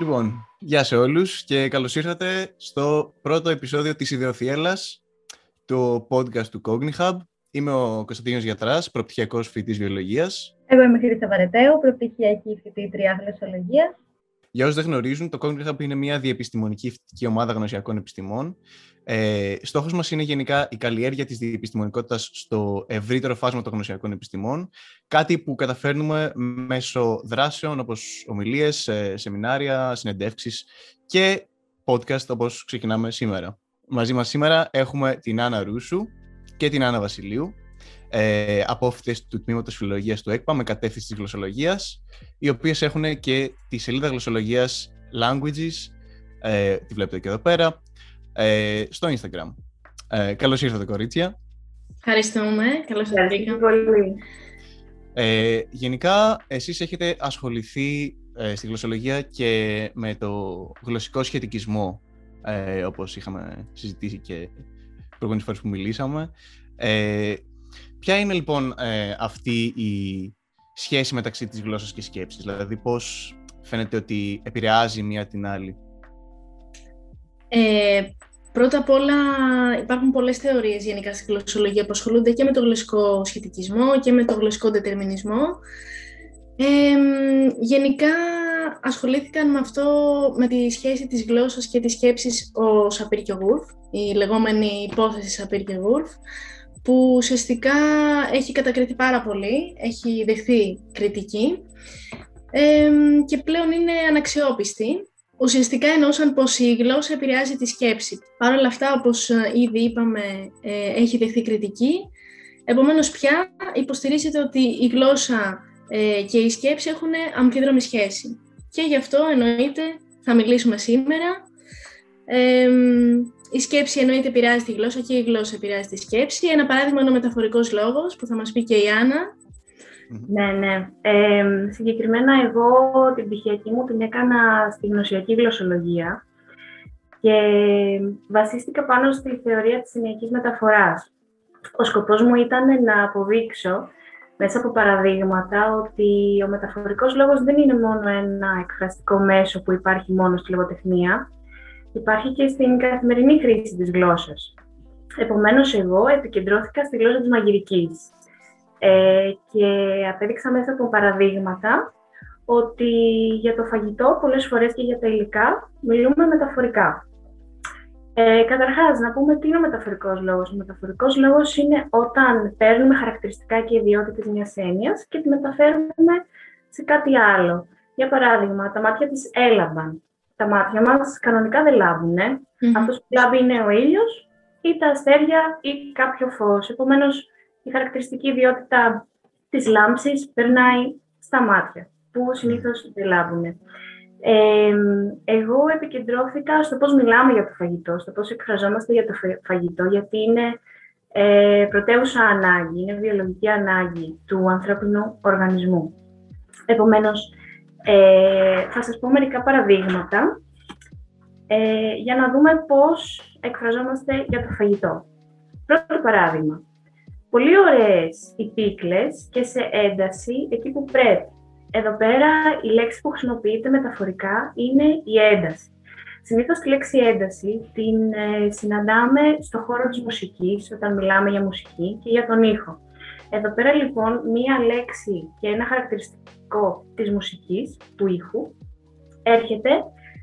Λοιπόν, γεια σε όλους και καλώς ήρθατε στο πρώτο επεισόδιο της Ιδεοθιέλας, το podcast του CogniHub. Είμαι ο Κωνσταντίνος Γιατράς, προπτυχιακός φοιτητής βιολογίας. Εγώ είμαι Χρυσά Βαρετέου, προπτυχιακή φοιτήτρια γλωσσολογίας. Για όσους δεν γνωρίζουν, το CogniHub είναι μια διεπιστημονική φοιτητική ομάδα γνωσιακών επιστημών. Ε, στόχος μας είναι γενικά η καλλιέργεια της διεπιστημονικότητας στο ευρύτερο φάσμα των γνωσιακών επιστημών, κάτι που καταφέρνουμε μέσω δράσεων όπως ομιλίες, ε, σεμινάρια, συνεντεύξεις και podcast όπως ξεκινάμε σήμερα. Μαζί μας σήμερα έχουμε την Άννα Ρούσου και την Άννα Βασιλείου, ε, απόφοιτες του Τμήματος Φιλολογίας του ΕΚΠΑ με κατεύθυνση της γλωσσολογίας, οι οποίες έχουν και τη σελίδα γλωσσολογίας Languages, ε, τη βλέπετε και εδώ πέρα, ε, στο Instagram. Ε, καλώς ήρθατε, κορίτσια. Ευχαριστούμε. Καλώς ήρθατε. πολύ. Ε, γενικά, εσείς έχετε ασχοληθεί ε, στη γλωσσολογία και με το γλωσσικό σχετικισμό, ε, όπως είχαμε συζητήσει και προηγούμενες φορές που μιλήσαμε. Ε, ποια είναι λοιπόν ε, αυτή η σχέση μεταξύ της γλώσσας και σκέψης, δηλαδή πώς φαίνεται ότι επηρεάζει μία την άλλη; Ε, πρώτα απ' όλα υπάρχουν πολλές θεωρίες γενικά στη γλωσσολογία που ασχολούνται και με το γλωσσικό σχετικισμό και με το γλωσσικό δετερμινισμό. Ε, γενικά ασχολήθηκαν με αυτό, με τη σχέση της γλώσσας και της σκέψης ο Σαπίρ και ο Γουρφ, η λεγόμενη υπόθεση Σαπίρ και Γουρφ, που ουσιαστικά έχει κατακριθεί πάρα πολύ, έχει δεχθεί κριτική ε, και πλέον είναι αναξιόπιστη. Ουσιαστικά εννοούσαν πως η γλώσσα επηρεάζει τη σκέψη. Παρ' όλα αυτά, όπως ε, ήδη είπαμε, ε, έχει δεχθεί κριτική. Επομένως πια υποστηρίζεται ότι η γλώσσα ε, και η σκέψη έχουν αμφίδρομη σχέση. Και γι' αυτό εννοείται θα μιλήσουμε σήμερα. Η σκέψη εννοείται επηρεάζει τη γλώσσα και η γλώσσα επηρεάζει τη σκέψη. Ένα παράδειγμα είναι ο μεταφορικός λόγος που θα μας πει και η Άννα. Ναι, ναι. Ε, συγκεκριμένα εγώ την πτυχιακή μου την έκανα στη γνωσιακή γλωσσολογία και βασίστηκα πάνω στη θεωρία της σημειακής μεταφοράς. Ο σκοπός μου ήταν να αποδείξω μέσα από παραδείγματα ότι ο μεταφορικός λόγος δεν είναι μόνο ένα εκφραστικό μέσο που υπάρχει μόνο στη λογοτεχνία, υπάρχει και στην καθημερινή χρήση της γλώσσας. Επομένως, εγώ επικεντρώθηκα στη γλώσσα της μαγειρικής ε, και απέδειξα μέσα από παραδείγματα ότι για το φαγητό πολλές φορές και για τα υλικά μιλούμε μεταφορικά. Ε, Καταρχάς, να πούμε τι είναι ο μεταφορικός λόγος. Ο μεταφορικός λόγος είναι όταν παίρνουμε χαρακτηριστικά και ιδιότητες μιας έννοιας και τη μεταφέρουμε σε κάτι άλλο. Για παράδειγμα, τα μάτια της έλαβαν. Τα μάτια μας κανονικά δεν λάβουν. Αυτός που λάβει είναι ο ήλιος ή τα αστέρια ή κάποιο φως. Επομένως, η χαρακτηριστική ιδιότητα της λάμψης περνάει στα μάτια, που συνήθως δεν λάβουν. Ε, εγώ επικεντρώθηκα στο πώς μιλάμε για το φαγητό, στο πώς εκφραζόμαστε για το φαγητό, γιατί είναι ε, πρωτεύουσα ανάγκη, είναι βιολογική ανάγκη του ανθρώπινου οργανισμού. Επομένως, ε, θα σας πω μερικά παραδείγματα ε, για να δούμε πώς εκφραζόμαστε για το φαγητό. Πρώτο παράδειγμα, πολύ ωραίες οι πίκλες και σε ένταση εκεί που πρέπει. Εδώ πέρα η λέξη που χρησιμοποιείται μεταφορικά είναι η ένταση. Συνήθως τη λέξη ένταση την ε, συναντάμε στο χώρο της μουσικής, όταν μιλάμε για μουσική και για τον ήχο. Εδώ πέρα λοιπόν μία λέξη και ένα χαρακτηριστικό της μουσικής, του ήχου, έρχεται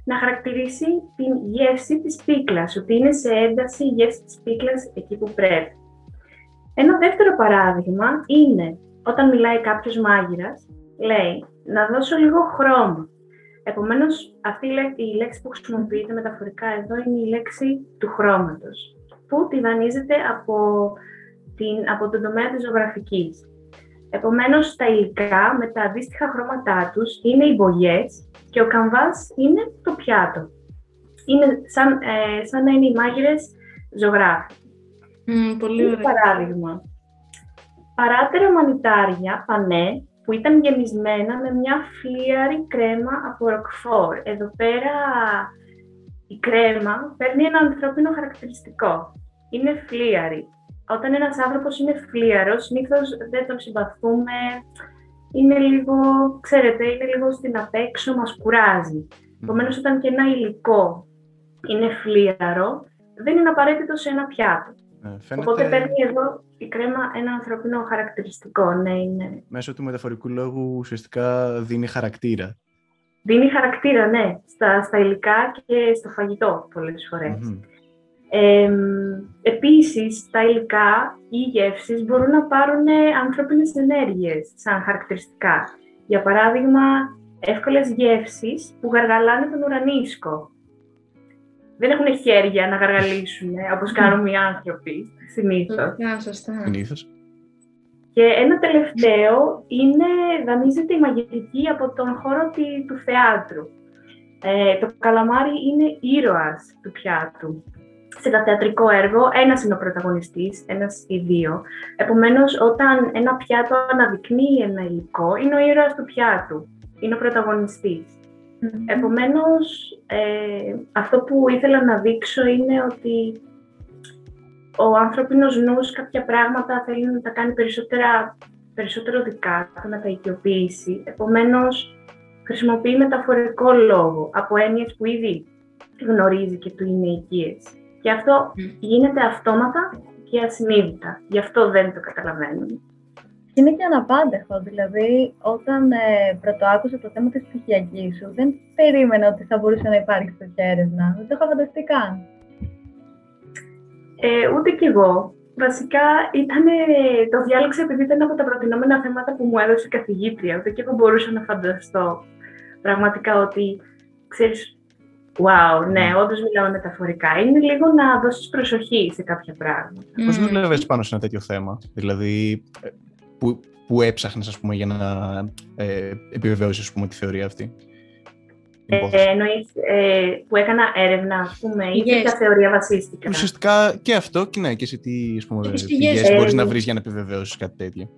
να χαρακτηρίσει την γεύση της πίκλας, ότι είναι σε ένταση η γεύση της πίκλας εκεί που πρέπει. Ένα δεύτερο παράδειγμα είναι όταν μιλάει κάποιος μάγειρας, λέει να δώσω λίγο χρώμα. Επομένως, αυτή η λέξη που χρησιμοποιείται μεταφορικά εδώ είναι η λέξη του χρώματος, που τη δανείζεται από, την, από τον τομέα της ζωγραφικής. Επομένως, τα υλικά με τα αντίστοιχα χρώματά τους είναι οι μπογιές και ο καμβάς είναι το πιάτο. Είναι σαν, ε, σαν να είναι οι μάγειρες ζωγράφοι. Mm, πολύ ωραίο. παράδειγμα. Παράτερα μανιτάρια, πανέ, που ήταν γεμισμένα με μια φλίαρη κρέμα από ροκφόρ. Εδώ πέρα η κρέμα παίρνει ένα ανθρώπινο χαρακτηριστικό. Είναι φλίαρη. Όταν ένας άνθρωπος είναι φλίαρος, συνήθως δεν τον συμπαθούμε, είναι λίγο, ξέρετε, είναι λίγο στην απέξω, μας κουράζει. Επομένως, όταν και ένα υλικό είναι φλίαρο, δεν είναι απαραίτητο σε ένα πιάτο. Ε, φαίνεται... Οπότε παίρνει εδώ η κρέμα ένα ανθρωπινό χαρακτηριστικό. Ναι, είναι. Μέσω του μεταφορικού λόγου ουσιαστικά δίνει χαρακτήρα. Δίνει χαρακτήρα, ναι, στα, στα υλικά και στο φαγητό πολλές Ε, επίσης, τα υλικά ή οι γεύσεις μπορούν να πάρουν ανθρώπινες ενέργειες σαν χαρακτηριστικά. Για παράδειγμα, εύκολες γεύσεις που γαργαλάνε τον ουρανίσκο δεν έχουν χέρια να γαργαλίσουν όπως κάνουν οι άνθρωποι συνήθως. σωστά. Συνήθως. Και ένα τελευταίο είναι, δανείζεται η μαγειρική από τον χώρο του θεάτρου. Ε, το καλαμάρι είναι ήρωας του πιάτου. Σε ένα θεατρικό έργο, ένας είναι ο πρωταγωνιστής, ένας ή δύο. Επομένως, όταν ένα πιάτο αναδεικνύει ένα υλικό, είναι ο ήρωας του πιάτου. Είναι ο πρωταγωνιστής. Επομένως, ε, αυτό που ήθελα να δείξω είναι ότι ο ανθρώπινος νους κάποια πράγματα θέλει να τα κάνει περισσότερα, περισσότερο δικά του, να τα οικειοποιήσει. Επομένως, χρησιμοποιεί μεταφορικό λόγο από έννοιες που ήδη γνωρίζει και του είναι οικίες. Και αυτό γίνεται αυτόματα και ασυνείδητα. Γι' αυτό δεν το καταλαβαίνουμε είναι και αναπάντεχο. Δηλαδή, όταν ε, πρωτοάκουσα το θέμα της ψυχιακής σου, δεν περίμενα ότι θα μπορούσε να υπάρχει τέτοια έρευνα. Δεν το είχα φανταστεί καν. Ε, ούτε κι εγώ. Βασικά, ήτανε, το διάλεξα επειδή ήταν από τα προτινόμενα θέματα που μου έδωσε η καθηγήτρια. Ούτε και εγώ μπορούσα να φανταστώ πραγματικά ότι, ξέρεις, wow, ναι, όντως μιλάμε μεταφορικά. Είναι λίγο να δώσεις προσοχή σε κάποια πράγματα. Πώς mm. δουλεύεις πάνω σε ένα τέτοιο θέμα, Δηλαδή, που, που έψαχνες, ας πούμε, για να ε, επιβεβαιώσεις, πούμε, τη θεωρία αυτή; Ε, εννοείς ε, που έκανα έρευνα, ας πούμε, ή yes. θεωρία βασίστηκα. Ουσιαστικά και αυτό και ναι, και σε τι ας πούμε, πηγές μπορείς να βρεις για να επιβεβαιώσεις κάτι τέτοιο.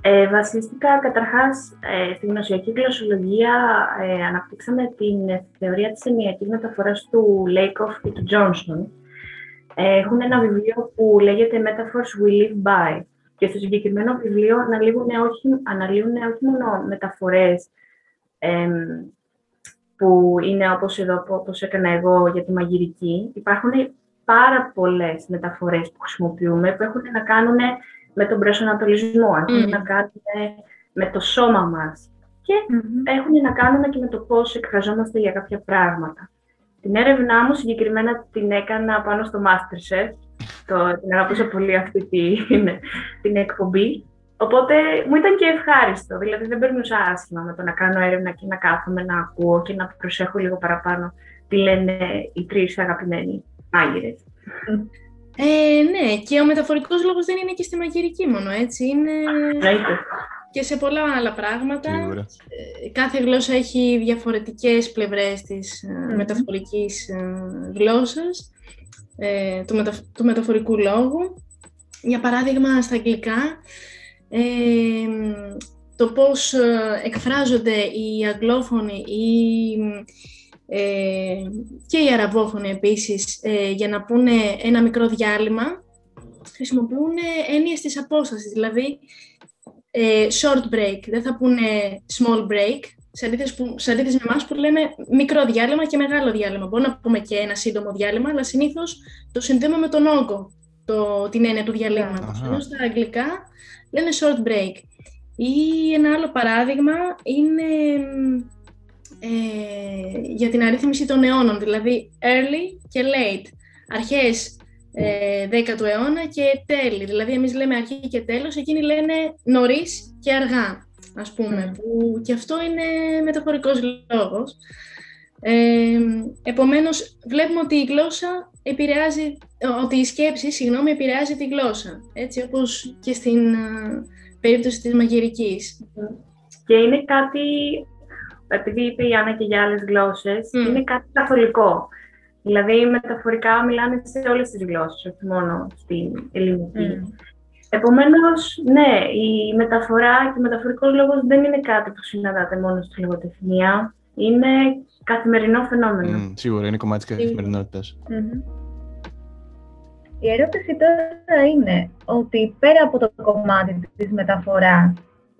Ε, βασίστηκα καταρχάς ε, στη γνωσιακή γλωσσολογία ε, αναπτύξαμε την θεωρία της ενιακής μεταφοράς του Λέικοφ και του Τζόνσον. Ε, έχουν ένα βιβλίο που λέγεται Metaphors We Live By και στο συγκεκριμένο βιβλίο αναλύουν όχι, αναλύουν όχι μόνο μεταφορές που είναι όπως εδώ, όπως έκανα εγώ για τη μαγειρική. Υπάρχουν πάρα πολλές μεταφορές που χρησιμοποιούμε που έχουν να κάνουν με τον προσανατολισμό, mm. έχουν να κάνουν με το σώμα μας και έχουν να κάνουν και με το πώς εκφραζόμαστε για κάποια πράγματα. Την έρευνά μου συγκεκριμένα την έκανα πάνω στο Masterchef το, την αγαπούσα πολύ αυτή την, την εκπομπή. Οπότε μου ήταν και ευχάριστο. Δηλαδή δεν περνούσα άσχημα με το να κάνω έρευνα και να κάθομαι να ακούω και να προσέχω λίγο παραπάνω τι λένε οι τρεις αγαπημένοι μάγειρε. Ε, ναι, και ο μεταφορικός λόγος δεν είναι και στη μαγειρική μόνο, έτσι. Είναι και σε πολλά άλλα πράγματα. Ε, κάθε γλώσσα έχει διαφορετικές πλευρές της mm. μεταφορικής ε, γλώσσας ε, του, του μεταφορικού λόγου. Για παράδειγμα, στα αγγλικά, ε, το πώς ε, εκφράζονται οι αγγλόφωνοι ή, ε, και οι αραβόφωνοι επίσης ε, για να πούνε ένα μικρό διάλειμμα, χρησιμοποιούν έννοιες της απόστασης, δηλαδή short break, δεν θα πούνε small break, σε αντίθεση, με εμάς που λέμε μικρό διάλειμμα και μεγάλο διάλειμμα. Μπορούμε να πούμε και ένα σύντομο διάλειμμα, αλλά συνήθως το συνδέουμε με τον όγκο, το, την έννοια του διαλύματος. Ενώ στα αγγλικά λένε short break. Ή ένα άλλο παράδειγμα είναι ε, για την αρρύθμιση των αιώνων, δηλαδή early και late. Αρχές ε, 10ου αιώνα και τέλη. Δηλαδή, εμείς λέμε αρχή και τέλος, εκείνοι λένε νωρίς και αργά ας πούμε, που και αυτό είναι μεταφορικός λόγος. Ε, επομένως, βλέπουμε ότι η γλώσσα επηρεάζει, ότι η σκέψη, συγγνώμη, επηρεάζει τη γλώσσα, έτσι όπως και στην περίπτωση της μαγειρικής. Και είναι κάτι, επειδή είπε η Άννα και για άλλες γλώσσες, είναι κάτι καθολικό. Δηλαδή, μεταφορικά μιλάνε σε όλες τις γλώσσες, όχι μόνο στην ελληνική. Επομένως, ναι, η μεταφορά και ο μεταφορικός λόγος δεν είναι κάτι που συναντάται μόνο στη λογοτεχνία. Είναι καθημερινό φαινόμενο. Mm, σίγουρα, είναι κομμάτι της καθημερινότητας. Η ερώτηση τώρα είναι ότι πέρα από το κομμάτι της μεταφοράς,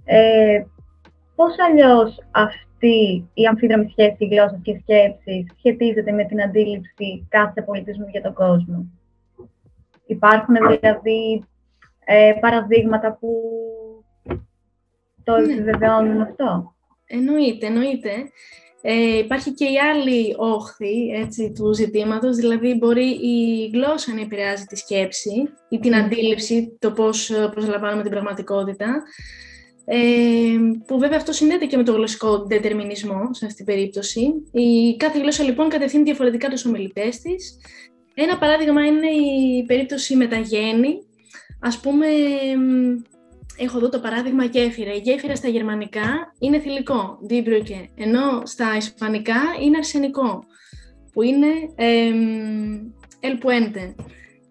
ε, πώς αλλιώς αυτή η αμφίδραμη σχέση γλώσσας και σκέψης σχετίζεται με την αντίληψη κάθε πολιτισμού για τον κόσμο; Υπάρχουν δηλαδή ε, παραδείγματα που το ναι. επιβεβαιώνουν αυτό; Εννοείται, εννοείται. Ε, υπάρχει και η άλλη όχθη έτσι, του ζητήματος, δηλαδή μπορεί η γλώσσα να επηρεάζει τη σκέψη ή την αντίληψη, το πώς προσλαμβάνουμε την πραγματικότητα, ε, που βέβαια αυτό συνδέεται και με το γλωσσικό δετερμινισμό σε αυτή την περίπτωση. Η κάθε γλώσσα λοιπόν κατευθύνει διαφορετικά τους ομιλητές της. Ένα παράδειγμα είναι η περίπτωση μεταγέννη. Ας πούμε, έχω εδώ το παράδειγμα γέφυρα. Η γέφυρα στα γερμανικά είναι θηλυκό, Diebrücke, ενώ στα ισπανικά είναι αρσενικό, που είναι ε, El Puente.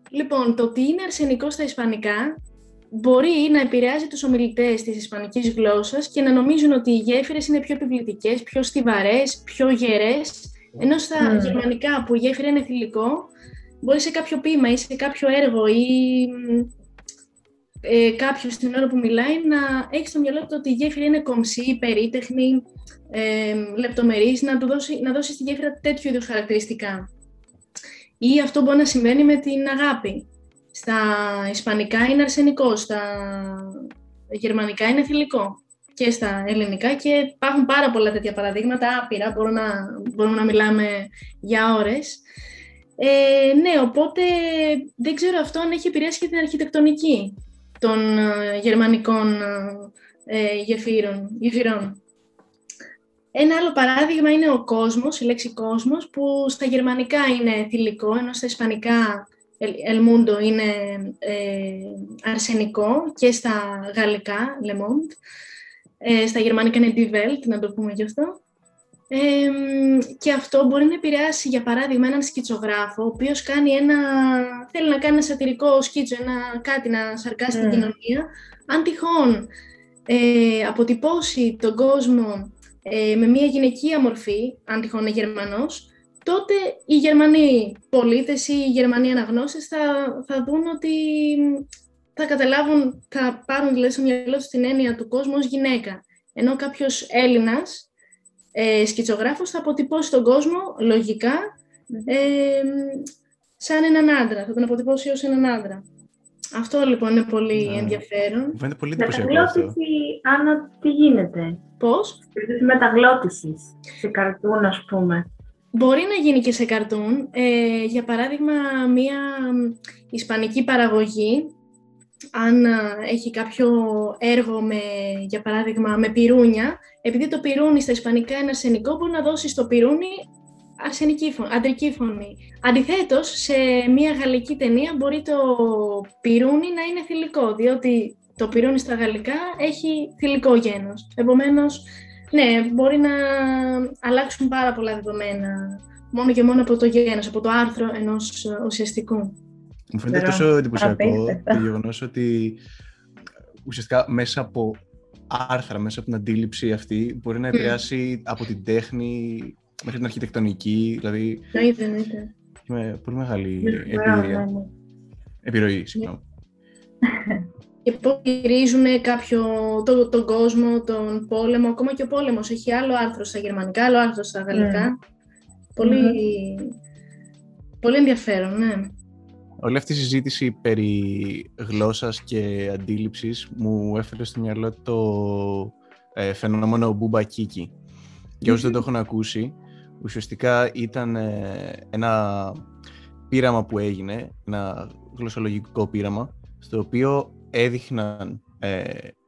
Λοιπόν, το ότι είναι αρσενικό στα ισπανικά μπορεί να επηρεάζει τους ομιλητές της ισπανικής γλώσσας και να νομίζουν ότι οι γέφυρες είναι πιο επιβλητικές, πιο στιβαρές, πιο γερές, ενώ στα mm. γερμανικά που η γέφυρα είναι θηλυκό, μπορεί σε κάποιο ποίημα ή σε κάποιο έργο ή ε, κάποιος στην ώρα που μιλάει να έχεις στο μυαλό του ότι η γέφυρα είναι κομψή, περίτεχνη, ε, λεπτομερής, να, του δώσει, να δώσει στη γέφυρα τέτοιου είδους χαρακτηριστικά. Ή αυτό μπορεί να συμβαίνει με την αγάπη. Στα ισπανικά είναι αρσενικό, στα γερμανικά είναι θηλυκό και στα ελληνικά και υπάρχουν πάρα πολλά τέτοια παραδείγματα, άπειρα, μπορούμε να, μπορούμε να μιλάμε για ώρες. Ε, ναι, οπότε δεν ξέρω αυτό αν έχει επηρεάσει και την αρχιτεκτονική των ε, γερμανικών ε, γεφύρων, γεφυρών. Ένα άλλο παράδειγμα είναι ο κόσμος, η λέξη κόσμος, που στα γερμανικά είναι θηλυκό, ενώ στα ισπανικά El Mundo είναι ε, αρσενικό και στα γαλλικά Le Monde. Ε, στα γερμανικά είναι Die Welt, να το πούμε γι' αυτό. Ε, και αυτό μπορεί να επηρεάσει, για παράδειγμα, έναν σκητσογράφο, ο οποίος κάνει ένα, θέλει να κάνει ένα σατυρικό σκίτσο, ένα, κάτι να σαρκάσει την κοινωνία. Αν τυχόν ε, αποτυπώσει τον κόσμο ε, με μια γυναικεία μορφή, αν τυχόν είναι Γερμανός, τότε οι Γερμανοί πολίτες ή οι Γερμανοί αναγνώστες θα, θα δουν ότι θα καταλάβουν, θα πάρουν δηλαδή στο μυαλό τους την έννοια του κόσμου ως γυναίκα. Ενώ κάποιος Έλληνας ε, σκητσογράφος θα αποτυπώσει τον κόσμο λογικά ε, σαν έναν άντρα, θα τον αποτυπώσει ως έναν άντρα. Αυτό λοιπόν είναι πολύ ναι. ενδιαφέρον. Φαίνεται πολύ εντυπωσιακό αυτό. Άννα, τι γίνεται; Πώς; Μεταγλώτησης σε καρτούν, ας πούμε. Μπορεί να γίνει και σε καρτούν. Ε, για παράδειγμα, μία ισπανική παραγωγή, αν έχει κάποιο έργο με, για παράδειγμα, με πυρούνια, επειδή το πυρούνι στα ισπανικά είναι αρσενικό, μπορεί να δώσει στο πυρούνι αρσενική φωνή, αντρική φωνή. Αντιθέτως, σε μία γαλλική ταινία μπορεί το πυρούνι να είναι θηλυκό, διότι το πυρούνι στα γαλλικά έχει θηλυκό γένος. Επομένως, ναι, μπορεί να αλλάξουν πάρα πολλά δεδομένα μόνο και μόνο από το γένος, από το άρθρο ενός ουσιαστικού. Μου φαίνεται τόσο εντυπωσιακό το γεγονός ότι ουσιαστικά μέσα από άρθρα, μέσα από την αντίληψη αυτή, μπορεί να επηρεάσει από την τέχνη μέχρι την αρχιτεκτονική, δηλαδή... Εννοείται, εννοείται. Με πολύ μεγάλη εμπειρία. Ναι, ναι. Επιρροή, συγγνώμη. και υποστηρίζουν κάποιο, το, τον κόσμο, τον πόλεμο, ακόμα και ο πόλεμος έχει άλλο άρθρο στα γερμανικά, άλλο άρθρο στα γαλλικά. Mm. Πολύ, πολύ ενδιαφέρον, ναι. Όλη αυτή η συζήτηση περί γλώσσας και αντίληψης μου έφερε στο μυαλό το ε, φαινόμενο Μπούμπα Κίκι. Για όσους δεν το έχουν ακούσει, ουσιαστικά ήταν ε, ένα πείραμα που έγινε, ένα γλωσσολογικό πείραμα, στο οποίο έδειχναν ε,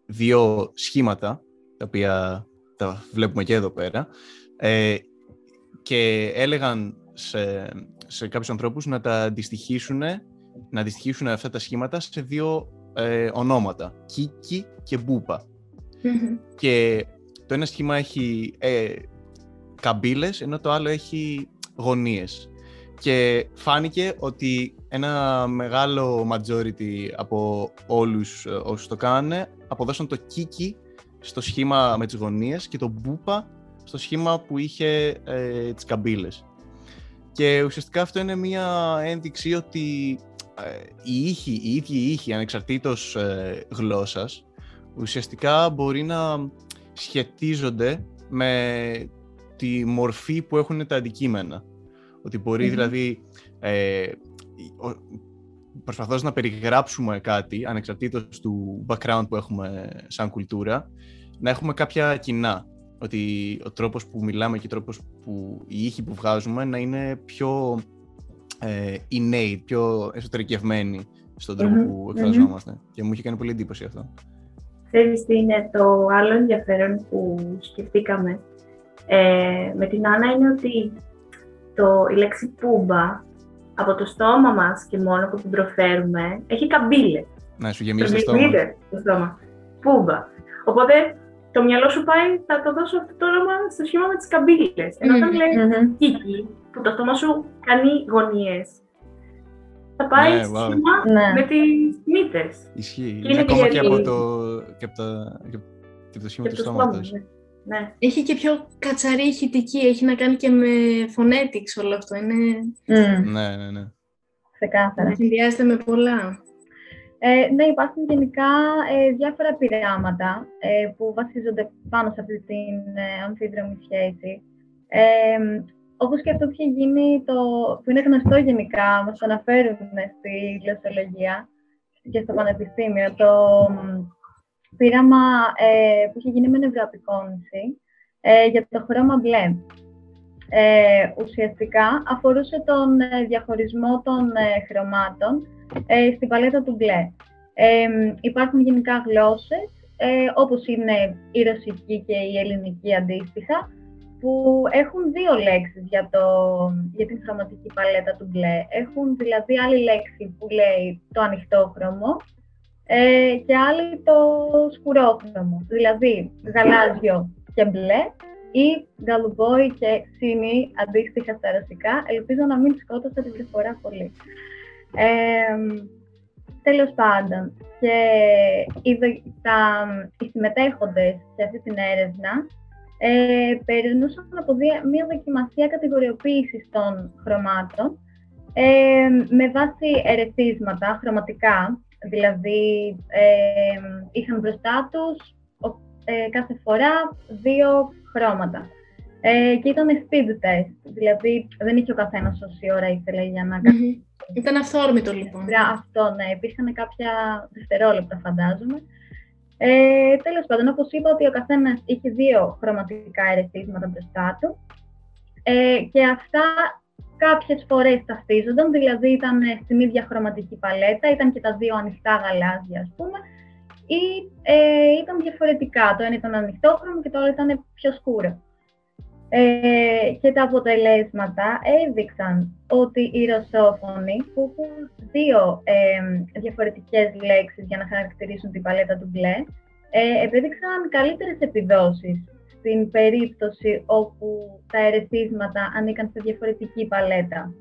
δύο σχήματα, τα οποία τα βλέπουμε και εδώ πέρα, ε, και έλεγαν σε, σε κάποιους ανθρώπους να τα αντιστοιχίσουν, να αντιστοιχίσουν αυτά τα σχήματα σε δύο ε, ονόματα, Κίκι και Μπούπα. Και το ένα σχήμα έχει ε, καμπύλες, ενώ το άλλο έχει γωνίες. Και φάνηκε ότι ένα μεγάλο majority από όλους ε, όσους το κάνανε αποδώσαν το κίκι στο σχήμα με τις γωνίες και το μπούπα στο σχήμα που είχε ε, τις καμπύλες. Και ουσιαστικά αυτό είναι μια ένδειξη ότι ε, η ήχη, η ίδια η ήχη ανεξαρτήτως ε, γλώσσας ουσιαστικά μπορεί να σχετίζονται με τη μορφή που έχουν τα αντικείμενα. Ότι μπορει δηλαδή, ε, προσπαθώντας να περιγράψουμε κάτι, ανεξαρτήτως του background που έχουμε σαν κουλτούρα, να έχουμε κάποια κοινά. Ότι ο τρόπος που μιλάμε και ο τρόπος που οι ήχοι που βγάζουμε να είναι πιο ε, innate, πιο εσωτερικευμένοι στον τροπο που εκφραζόμαστε. Και μου είχε κάνει πολύ εντύπωση αυτό. Ξέρεις τι είναι το άλλο ενδιαφέρον που σκεφτήκαμε ε, με την Άννα είναι ότι το, η λέξη πούμπα από το στόμα μας και μόνο που την προφέρουμε έχει καμπύλες. Ναι, σου γεμίζει το στόμα. το στόμα. Πούμπα. Οπότε το μυαλό σου πάει, θα το δώσω αυτό το όνομα στο σχήμα με τις καμπύλες. Ενώ όταν λέει κίκι, που το στόμα σου κάνει γωνίες, θα πάει ναι, wow. ναι. με τις μύτες. Ισχύει. Είναι ακόμα και, από το, και από, τα, και από το σχήμα του στόματος. Ναι. Ναι. Έχει και πιο κατσαρή ηχητική, έχει να κάνει και με phonetics όλο αυτό. Είναι... Mm. Ναι, ναι, ναι. Ξεκάθαρα. Συνδυάζεται με πολλά. Ε, ναι, υπάρχουν γενικά ε, διάφορα πειράματα ε, που βασίζονται πάνω σε αυτή την ε, αμφίδρομη σχέση. Ε, όπως και αυτό που έχει γίνει, το, που είναι γνωστό γενικά, μας αναφέρουν στη γλωσσολογία και στο πανεπιστήμιο, το πείραμα ε, που είχε γίνει με νευροαπεικόνηση ε, για το χρώμα μπλε. Ε, ουσιαστικά αφορούσε τον ε, διαχωρισμό των ε, χρωμάτων στην παλέτα του μπλε. υπάρχουν γενικά γλώσσες, όπως είναι η ρωσική και η ελληνική αντίστοιχα, που έχουν δύο λέξεις για, το, για την χρωματική παλέτα του μπλε. Έχουν δηλαδή άλλη λέξη που λέει το ανοιχτό χρώμο ε, και άλλη το σκουρόχρωμο, δηλαδή γαλάζιο και μπλε ή γκαλουμπόι και σινή αντίστοιχα στα ρωσικά. Ελπίζω να μην σκότωσα τη διαφορά πολύ. Ε, τέλος πάντων, και οι, τα, οι συμμετέχοντες σε αυτή την έρευνα ε, περνούσαν από μια δοκιμασία κατηγοριοποίησης των χρωμάτων ε, με βάση ερεθίσματα χρωματικά Δηλαδή, ε, είχαν μπροστά τους ε, κάθε φορά δύο χρώματα. Ε, και ήταν speed test, δηλαδή δεν είχε ο καθένας όση ώρα ήθελε για να κάνει. Ήταν αυθόρμητο λοιπόν. Αυτό, ναι, υπήρχαν κάποια δευτερόλεπτα φαντάζομαι. Ε, τέλος πάντων, όπως είπα ότι ο καθένας είχε δύο χρωματικά ερεθίσματα μπροστά του ε, και αυτά κάποιες φορές ταυτίζονταν, δηλαδή ήταν στην ίδια χρωματική παλέτα, ήταν και τα δύο ανοιχτά γαλάζια, ας πούμε, ή ε, ήταν διαφορετικά. Το ένα ήταν ανοιχτόχρωμο και το άλλο ήταν πιο σκούρο. Ε, και τα αποτελέσματα έδειξαν ότι οι ρωσόφωνοι που έχουν δύο ε, διαφορετικές λέξεις για να χαρακτηρίσουν την παλέτα του μπλε, ε, επέδειξαν καλύτερες επιδόσεις στην περίπτωση όπου τα ερεθίσματα ανήκαν σε διαφορετική παλέτα.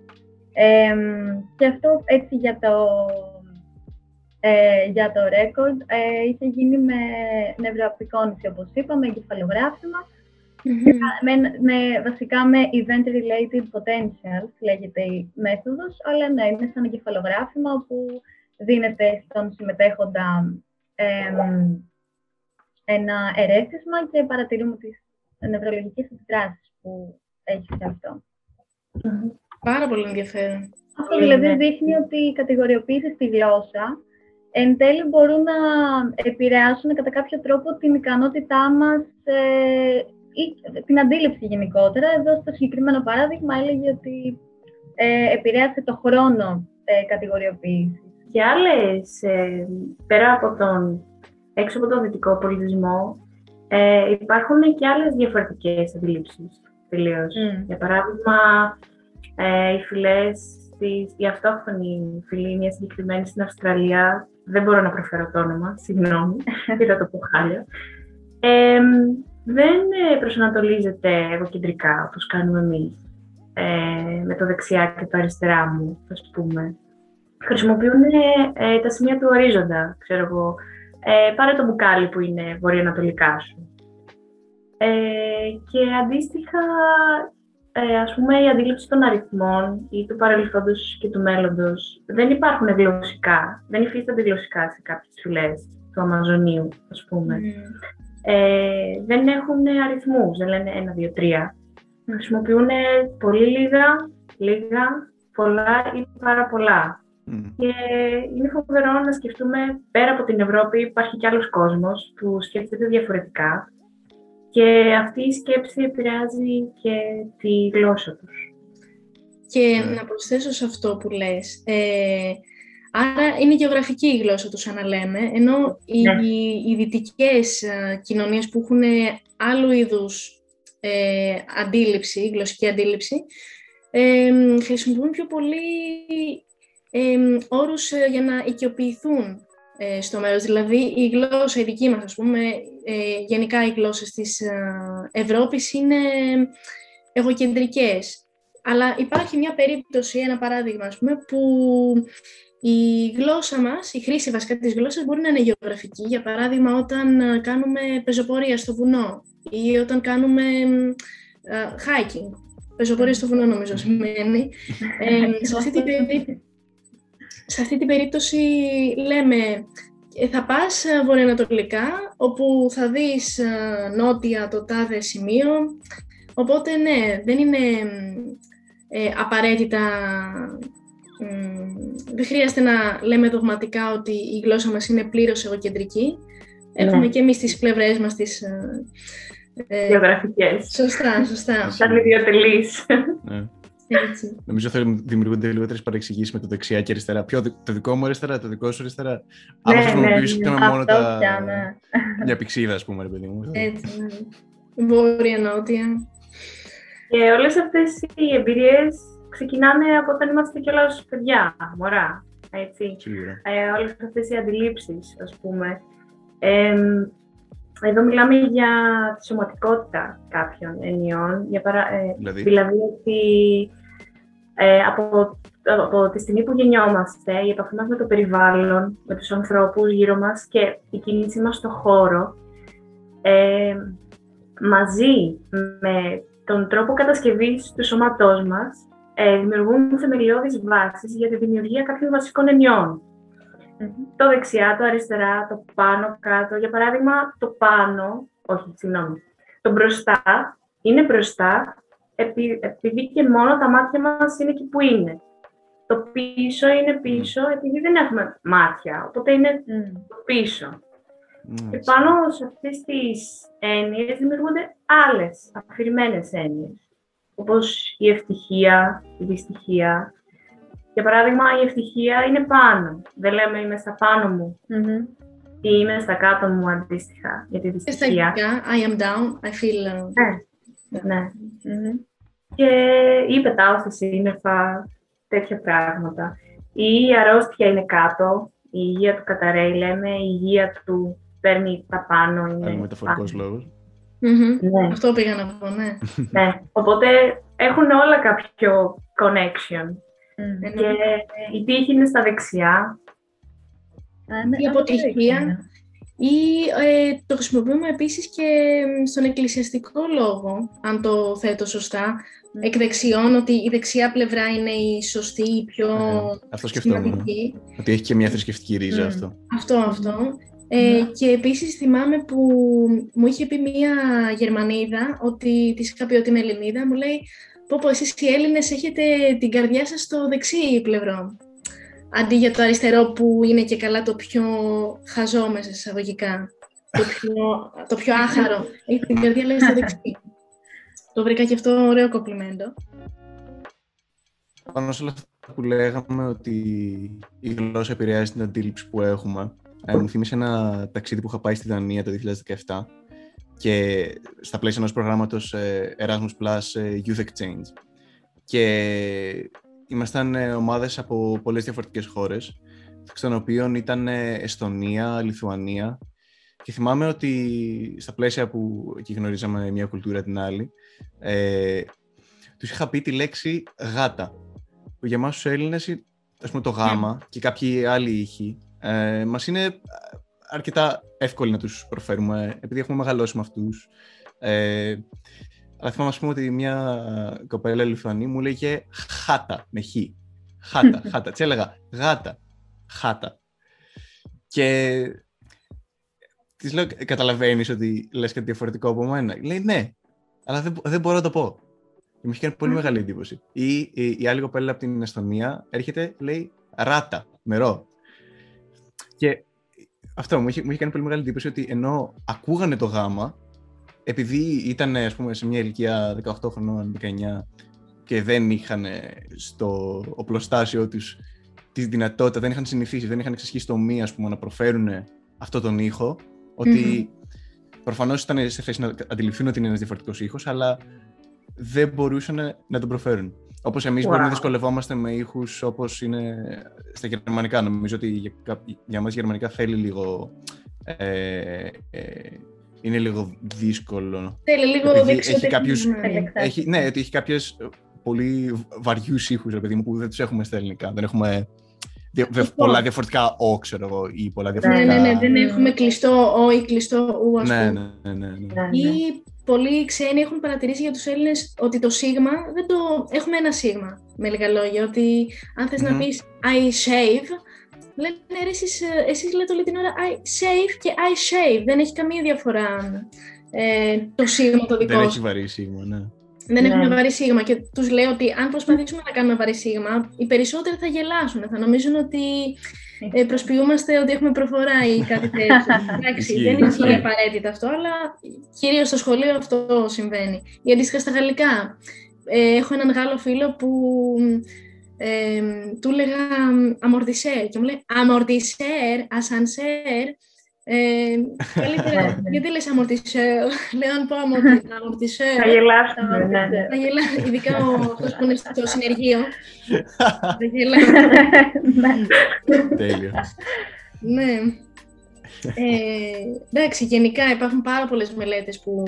και αυτό έτσι για το, ε, για το record ε, είχε γίνει με νευροαπτικόνηση, όπως είπαμε, εγκεφαλογράφημα, με, με, βασικά με event-related potentials λέγεται η μέθοδος, αλλά ναι, είναι σαν εγκεφαλογράφημα που δίνεται στον συμμετέχοντα ένα ερέθισμα και παρατηρούμε τις νευρολογικές αντιδράσεις που έχει σε αυτό. Πάρα πολύ ενδιαφέρον. Αυτό δηλαδή δείχνει ότι οι κατηγοριοποίησεις στη γλώσσα εν τέλει μπορούν να επηρεάσουν κατά κάποιο τρόπο την ικανότητά μας ε, ή την αντίληψη γενικότερα. Εδώ στο συγκεκριμένο παράδειγμα έλεγε ότι ε, επηρέασε το χρόνο ε, κατηγοριοποίησης. Και άλλες, ε, πέρα από τον έξω από τον δυτικό πολιτισμό ε, υπάρχουν και άλλες διαφορετικές αντιλήψεις τελείως. Mm. Για παράδειγμα, ε, οι φυλές, της, η αυτόχθονη φυλή, μια συγκεκριμένη στην Αυστραλία, δεν μπορώ να προφέρω το όνομα, συγγνώμη, δεν θα το πω χάλια, ε, δεν προσανατολίζεται εγωκεντρικά όπως κάνουμε εμείς, ε, με το δεξιά και το αριστερά μου, ας πούμε. Χρησιμοποιούν ε, τα σημεία του ορίζοντα, ξέρω εγώ, ε, πάρε το μπουκάλι που είναι βορειοανατολικά σου. Ε, και αντίστοιχα, ε, ας πούμε, η αντίληψη των αριθμών ή του παρελθόντος και του μέλλοντος δεν υπάρχουν γλωσσικά, δεν υφίστανται γλωσσικά σε κάποιες φυλές του Αμαζονίου, ας πούμε. Mm. ε, δεν έχουν αριθμούς, δεν λένε ένα, δύο, τρία. Χρησιμοποιούν πολύ λίγα, λίγα, πολλά ή πάρα πολλά. Και είναι φοβερό να σκεφτούμε, πέρα από την Ευρώπη υπάρχει κι άλλος κόσμος που σκέφτεται διαφορετικά και αυτή η σκέψη επηρεάζει και τη γλώσσα τους. Και να προσθέσω σε αυτό που λες, ε, άρα είναι γεωγραφική η γλώσσα τους, σαν λέμε, ενώ οι, ναι. οι δυτικές ε, κοινωνίες που έχουν άλλου είδους ε, αντίληψη, γλωσσική αντίληψη, ε, χρησιμοποιούν πιο πολύ ε, όρους για να οικειοποιηθούν ε, στο μέρος. Δηλαδή, η γλώσσα, η δική μας, ας πούμε, ε, γενικά οι γλώσσες της ε, Ευρώπης είναι εγωκεντρικές. Αλλά υπάρχει μια περίπτωση, ένα παράδειγμα, ας πούμε, που η γλώσσα μας, η χρήση βασικά της γλώσσας μπορεί να είναι γεωγραφική. Για παράδειγμα, όταν κάνουμε πεζοπορία στο βουνό ή όταν κάνουμε hiking. Πεζοπορία στο βουνό νομίζω σημαίνει. σε αυτή την περίπτωση σε αυτή την περίπτωση λέμε ε, θα πας ε, βορειοανατολικά, όπου θα δεις ε, νότια το τάδε σημείο, οπότε ναι, δεν είναι ε, απαραίτητα, δεν χρειάζεται να λέμε δογματικά ότι η γλώσσα μας είναι πλήρως εγωκεντρική. Ναι. Έχουμε και εμείς τις πλευρές μας τις... Ε, Γεωγραφικές. Σωστά, σωστά. Σαν ιδιωτελείς. Ναι. Έτσι. Νομίζω ότι δημιουργούνται λιγότερες παρεξηγήσεις με το δεξιά και αριστερά. Ποιο, το δικό μου αριστερά, το δικό σου αριστερά. Ναι, Άμα χρησιμοποιήσουμε ναι, ναι. μόνο τα. Ναι. Μια πηξίδα, ας πούμε, ρε παιδί μου. Έτσι. Ναι. Βόρεια, νότια. Και όλες αυτές οι εμπειρίες ξεκινάνε από όταν είμαστε κιόλας παιδιά, μωρά. Έτσι. Ε, όλες αυτές οι αντιλήψεις, ας πούμε. Ε, εδώ μιλάμε για τη σωματικότητα κάποιων ενιών. Για παρα... Ε, δηλαδή; δηλαδή ότι ε, από, από τη στιγμή που γεννιόμαστε, η επαφή μας με το περιβάλλον, με τους ανθρώπους γύρω μας και η κίνησή μας στο χώρο, ε, μαζί με τον τρόπο κατασκευής του σώματός μας, ε, δημιουργούν θεμελιώδεις βάσεις για τη δημιουργία κάποιων βασικών ενιών. Το δεξιά, το αριστερά, το πάνω, κάτω. Για παράδειγμα, το πάνω, όχι, συγγνώμη, το μπροστά είναι μπροστά επειδή και μόνο τα μάτια μας είναι εκεί που είναι. Το πίσω είναι πίσω επειδή δεν έχουμε μάτια, οπότε είναι το πίσω. Και πάνω σε αυτές τις έννοιες δημιουργούνται άλλες αφηρημένες έννοιες, όπως η ευτυχία, η δυστυχία, για παράδειγμα, η ευτυχία είναι πάνω. Δεν λέμε είμαι στα πάνω μου. Mm-hmm. Ή είμαι στα κάτω μου αντίστοιχα για τη δυστυχία. Στα I am down, I feel... Uh, ναι, ναι. Mm-hmm. Και ή πετάω στα σύννεφα, τέτοια πράγματα. Ή η αρρώστια είναι κάτω, η υγεία του καταραίει, λέμε, η υγεία του παίρνει τα πάνω. Είναι Άλλο μεταφορικός λόγος. Mm-hmm. Ναι. Αυτό πήγα να πω, ναι. ναι. Οπότε έχουν όλα κάποιο connection. Mm. Και η τύχη είναι στα δεξιά. Η αποτυχία. Ή ε, το χρησιμοποιούμε επίσης και στον εκκλησιαστικό λόγο, αν το θέτω σωστά, mm. εκ δεξιών, ότι η δεξιά πλευρά είναι η σωστή, η πιο ε, Αυτό σκεφτόμουν, ότι έχει και μια θρησκευτική ρίζα αυτό. Αυτό, αυτό. Ε, και επίσης θυμάμαι που μου είχε πει μια Γερμανίδα ότι της είχα πει ότι είμαι Ελληνίδα, μου λέει πω πω εσείς οι Έλληνες έχετε την καρδιά σας στο δεξί πλευρό. Αντί για το αριστερό που είναι και καλά το πιο χαζό μέσα εισαγωγικά. Το πιο, το πιο άχαρο. Έχει την καρδιά λέει στο δεξί. Το βρήκα και αυτό ωραίο κοπλιμέντο. Πάνω σε όλα αυτά που λέγαμε ότι η γλώσσα επηρεάζει την αντίληψη που έχουμε. Ε, μου θύμισε ένα ταξίδι που είχα πάει στη Δανία το 2017 και στα πλαίσια ενός προγράμματος ε, Erasmus Plus ε, Youth Exchange. Και ήμασταν ε, ομάδες από πολλές διαφορετικές χώρες, εξ των οποίων ήταν Εστονία, Λιθουανία και θυμάμαι ότι στα πλαίσια που εκεί γνωρίζαμε μια κουλτούρα την άλλη, ε, τους είχα πει τη λέξη γάτα, που για εμάς τους Έλληνες, ας πούμε το γάμα και κάποιοι άλλοι ήχοι, ε, μας είναι αρκετά εύκολο να τους προφέρουμε, επειδή έχουμε μεγαλώσει με αυτούς. Ε, αλλά θυμάμαι, ας πούμε, ότι μια κοπέλα Λιθουανή μου λέγε χάτα, με χ. Χάτα, χάτα. Τι έλεγα, γάτα, χάτα. Και Της λέω, καταλαβαίνεις ότι λες κάτι διαφορετικό από μένα. Λέει, ναι, αλλά δεν, δεν μπορώ να το πω. Και μου έχει κάνει πολύ μεγάλη εντύπωση. Ή η, η άλλη κοπέλα από την Εστονία έρχεται, λέει, ράτα, μερό. Και αυτό μου έχει, μου έχει κάνει πολύ μεγάλη εντύπωση ότι ενώ ακούγανε το γάμα, επειδή ήταν ας πούμε, σε μια ηλικία 18 χρονών, 19 και δεν είχαν στο οπλοστάσιο τους τη δυνατότητα, δεν είχαν συνηθίσει, δεν είχαν εξασχίσει το μη ας πούμε, να προφέρουν αυτό τον ήχο, ότι mm-hmm. προφανώς ήταν σε θέση να αντιληφθούν ότι είναι ένας διαφορετικός ήχος, αλλά δεν μπορούσαν να τον προφέρουν. Όπως εμείς wow. μπορούμε να δυσκολευόμαστε με ήχους όπως είναι στα γερμανικά. Νομίζω ότι για, για μας γερμανικά θέλει λίγο... Ε, ε, είναι λίγο δύσκολο. Θέλει λίγο έχει κάποιους, έχει, Ναι, ότι έχει κάποιες πολύ βαριούς ήχους, παιδί μου, που δεν τους έχουμε στα ελληνικά. Δεν έχουμε δια, πολλά διαφορετικά ο, ξέρω εγώ, ή πολλά διαφορετικά... Ναι, ναι, ναι, δεν έχουμε κλειστό ο ή κλειστό ου, ας ναι, πούμε. Ναι, ναι, ναι, ναι. Ή πολλοί ξένοι έχουν παρατηρήσει για τους Έλληνες ότι το σίγμα, δεν το... έχουμε ένα σίγμα, με λίγα λόγια, ότι αν θες mm-hmm. να πεις I shave, λένε ρε, εσείς, εσείς λέτε όλη την ώρα I save και I shave, δεν έχει καμία διαφορά ε, το σίγμα το δικό Δεν έχει βαρύ σίγμα, ναι. Δεν ναι. έχουμε βαρύ σίγμα και τους λέω ότι αν προσπαθήσουμε να κάνουμε βαρύ σίγμα, οι περισσότεροι θα γελάσουν. Θα νομίζουν ότι ε, προσποιούμαστε ότι έχουμε προφορά ή κάτι τέτοιο. Εντάξει, δεν είναι απαραίτητα αυτό, αλλά κυρίως στο σχολείο αυτό συμβαίνει. Ή αντίστοιχα στα γαλλικά. Ε, έχω έναν Γάλλο φίλο που ε, του έλεγα αμορτισέρ και μου λέει αμορτισέρ, ασανσέρ, ε, καλύτερα, γιατί λες αμορτισέρ, λέω αν πω αμορτισέρ. Θα γελάσουμε, ναι. Θα γελάσουμε, ειδικά ο αυτός που είναι στο συνεργείο. Θα γελάσουμε. Τέλειο. Ναι. Ε, εντάξει, γενικά υπάρχουν πάρα πολλές μελέτες που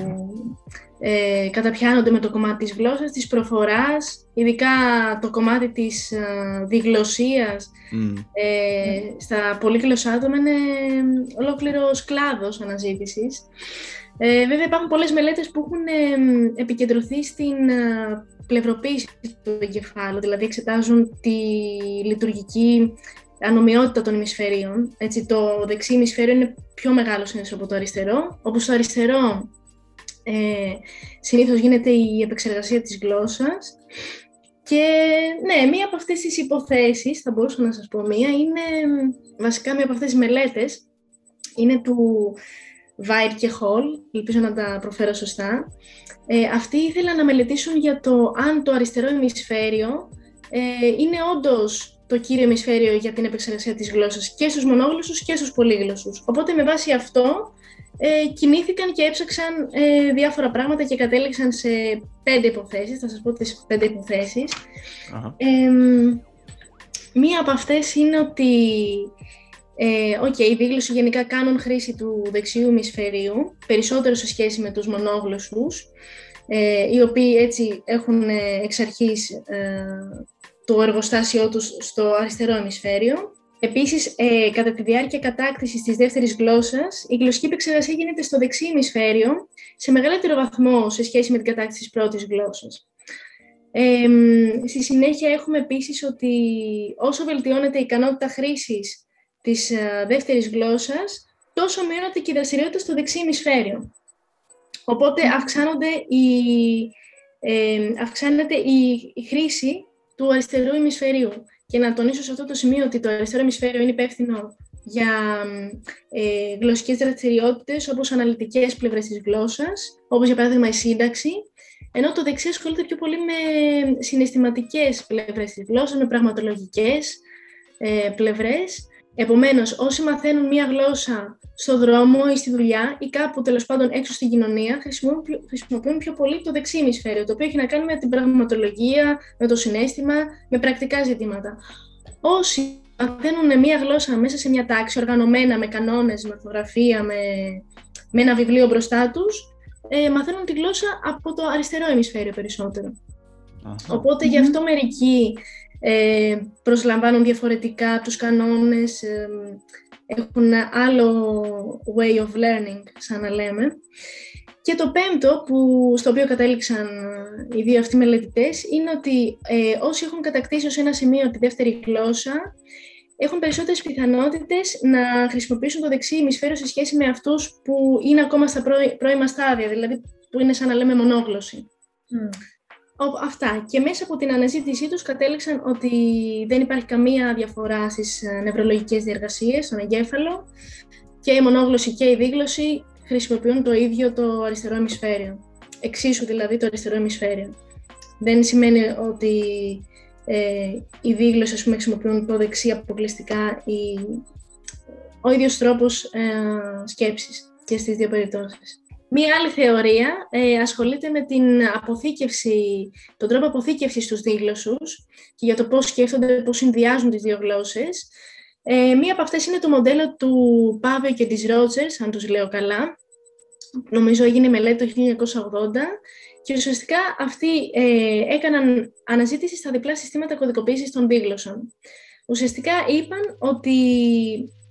ε, καταπιάνονται με το κομμάτι της γλώσσας, της προφοράς, ειδικά το κομμάτι της ε, διγλωσσίας ε, στα πολύγλωσσα άτομα είναι ολόκληρος κλάδος αναζήτησης. Ε, βέβαια υπάρχουν πολλές μελέτες που έχουν ε, επικεντρωθεί στην ε, πλευροποίηση του εγκεφάλου, δηλαδή εξετάζουν τη λειτουργική ανομοιότητα των ημισφαιρίων. Έτσι, το δεξί ημισφαίριο είναι πιο μεγάλο συνήθως από το αριστερό, όπως το αριστερό ε, συνήθως γίνεται η επεξεργασία της γλώσσας. Και ναι, μία από αυτές τις υποθέσεις, θα μπορούσα να σας πω μία, είναι βασικά μία από αυτές τις μελέτες, είναι του Βάιρ και Χολ, ελπίζω να τα προφέρω σωστά. Ε, αυτοί ήθελαν να μελετήσουν για το αν το αριστερό ημισφαίριο ε, είναι όντως το κύριο ημισφαίριο για την επεξεργασία της γλώσσας και στους μονόγλωσσους και στους πολύγλωσσους. Οπότε με βάση αυτό ε, κινήθηκαν και έψαξαν ε, διάφορα πράγματα και κατέληξαν σε πέντε υποθέσεις. Θα σας πω τις πέντε υποθέσεις. μία από αυτές είναι ότι ε, okay, οι δίγλωσσοι γενικά κάνουν χρήση του δεξιού ημισφαιρίου, περισσότερο σε σχέση με τους μονόγλωσσους, ε, οι οποίοι έτσι έχουν ε, εξ αρχής ε, το εργοστάσιό τους στο αριστερό ημισφαίριο. Επίσης, ε, κατά τη διάρκεια κατάκτησης της δεύτερης γλώσσας, η γλωσσική επεξεργασία γίνεται στο δεξί ημισφαίριο σε μεγαλύτερο βαθμό σε σχέση με την κατάκτηση της πρώτης γλώσσας. Ε, στη συνέχεια έχουμε επίσης ότι όσο βελτιώνεται η ικανότητα χρήσης της ε, δεύτερης γλώσσας, τόσο μειώνεται και η δραστηριότητα στο δεξί ημισφαίριο. Οπότε αυξάνονται η, ε, αυξάνεται η, η χρήση του αριστερού ημισφαιρίου. Και να τονίσω σε αυτό το σημείο ότι το αριστερό ημισφαίριο είναι υπεύθυνο για ε, γλωσσικές δραστηριότητες όπως αναλυτικές πλευρές της γλώσσας, όπως για παράδειγμα η σύνταξη, ενώ το δεξί ασχολείται πιο πολύ με συναισθηματικές πλευρές της γλώσσας, με πραγματολογικές ε, πλευρές. Επομένως, όσοι μαθαίνουν μία γλώσσα στο δρόμο ή στη δουλειά ή κάπου τέλος πάντων έξω στην κοινωνία χρησιμοποιούν, χρησιμοποιούν πιο πολύ το δεξί ημισφαίριο, το οποίο έχει να κάνει με την πραγματολογία, με το συνέστημα, με πρακτικά ζητήματα. Όσοι μαθαίνουν μία γλώσσα μέσα σε μια τάξη, οργανωμένα με κανόνες, με orθογραφία, με, με ένα βιβλίο μπροστά τους, ε, μαθαίνουν τη γλώσσα από το αριστερό ημισφαίριο περισσότερο. Οπότε γι' αυτό μερικοί ε, προσλαμβάνουν διαφορετικά τους κανόνες, ε, έχουν άλλο way of learning, σαν να λέμε. Και το πέμπτο, που, στο οποίο κατέληξαν οι δύο αυτοί μελετητές, είναι ότι ε, όσοι έχουν κατακτήσει ως ένα σημείο τη δεύτερη γλώσσα, έχουν περισσότερες πιθανότητες να χρησιμοποιήσουν το δεξί ημισφαίριο σε σχέση με αυτούς που είναι ακόμα στα πρώιμα στάδια, δηλαδή που είναι σαν να λέμε μονόγλωση. Αυτά. Και μέσα από την αναζήτησή τους κατέληξαν ότι δεν υπάρχει καμία διαφορά στις ε, νευρολογικές διεργασίες, στον εγκέφαλο και η μονόγλωση και η δίγλωση χρησιμοποιούν το ίδιο το αριστερό ημισφαίριο. Εξίσου δηλαδή το αριστερό ημισφαίριο. Δεν σημαίνει ότι ε, οι δίγλωσες ας πούμε, χρησιμοποιούν το δεξί αποκλειστικά ή ο ίδιος τρόπος ε, σκέψης και στις δύο περιπτώσεις. Μία άλλη θεωρία ε, ασχολείται με την αποθήκευση, τον τρόπο αποθήκευσης στους δίγλωσσους και για το πώς σκέφτονται, πώς συνδυάζουν τις δύο γλώσσες. Ε, μία από αυτές είναι το μοντέλο του Πάβε και της Ρότζερς, αν τους λέω καλά. Νομίζω έγινε μελέτη το 1980 και ουσιαστικά αυτοί ε, έκαναν αναζήτηση στα διπλά συστήματα κωδικοποίησης των δίγλωσσων. Ουσιαστικά είπαν ότι